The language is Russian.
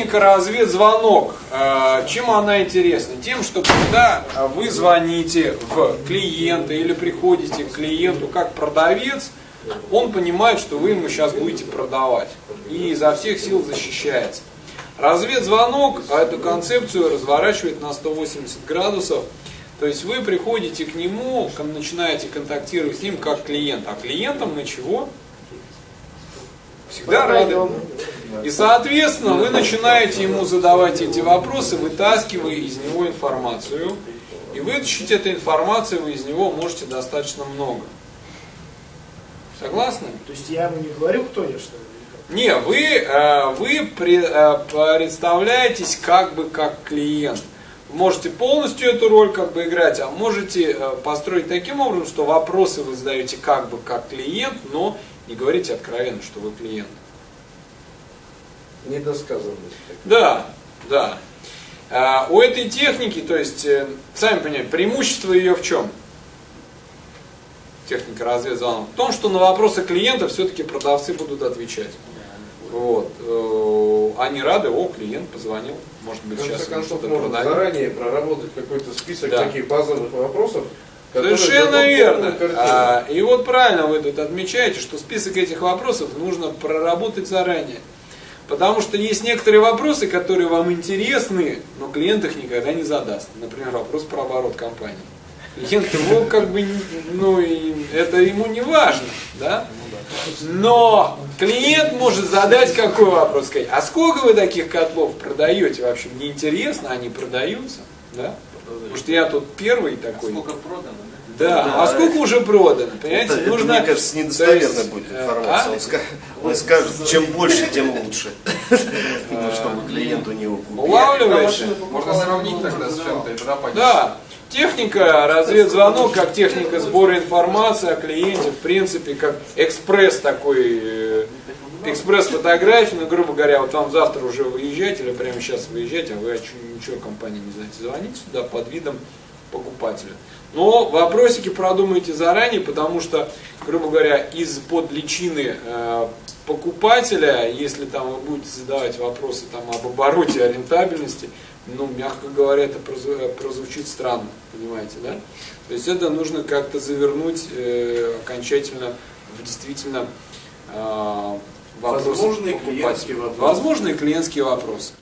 техника разведзвонок. Э, чем она интересна? Тем, что когда вы звоните в клиента или приходите к клиенту как продавец, он понимает, что вы ему сейчас будете продавать. И изо всех сил защищается. Разведзвонок эту концепцию разворачивает на 180 градусов. То есть вы приходите к нему, начинаете контактировать с ним как клиент. А клиентам мы чего? Всегда рады. И, соответственно, вы начинаете ему задавать эти вопросы, вытаскивая из него информацию. И вытащить эту информацию вы из него можете достаточно много. Согласны? То есть я ему не говорю, кто я, что ли? Не, вы, э, вы э, представляетесь как бы как клиент. Можете полностью эту роль как бы играть, а можете э, построить таким образом, что вопросы вы задаете как бы как клиент, но не говорите откровенно, что вы клиент. Недосказанность. Да, да. А, у этой техники, то есть, э, сами понимаете, преимущество ее в чем? Техника разведзвонок. В том, что на вопросы клиента все-таки продавцы будут отвечать. Вот. Э, они рады, о, клиент позвонил, может быть, сейчас что-то продать. заранее проработать какой-то список да. таких базовых вопросов, Совершенно верно. А, и вот правильно вы тут отмечаете, что список этих вопросов нужно проработать заранее. Потому что есть некоторые вопросы, которые вам интересны, но клиент их никогда не задаст. Например, вопрос про оборот компании. Клиент его как бы, ну, это ему не важно, да? Но клиент может задать какой вопрос, сказать, а сколько вы таких котлов продаете вообще? Мне интересно, они продаются, да? Потому что я тут первый такой. А сколько продано? Да, да, а сколько уже продано? Понимаете, это, нужно. Это, мне кажется, недостоверная будет э, информация. А? Он, скажет, он скажет, чем больше, тем лучше. Чтобы клиенту не укупить. Улавливаешь? Можно сравнить тогда с чем-то и тогда понять. Да. Техника разведзвонок, как техника сбора информации о клиенте, в принципе, как экспресс такой, э, экспресс фотографии, ну, грубо говоря, вот вам завтра уже выезжать или прямо сейчас выезжать, а вы ничего компании не знаете, звоните сюда под видом покупателя. Но вопросики продумайте заранее, потому что, грубо говоря, из-под личины э, покупателя, если там вы будете задавать вопросы там, об обороте, о рентабельности, ну, мягко говоря, это прозвучит странно, понимаете, да? То есть это нужно как-то завернуть э, окончательно в действительно э, вопросы Возможные клиентские вопросы. Возможные клиентские вопросы.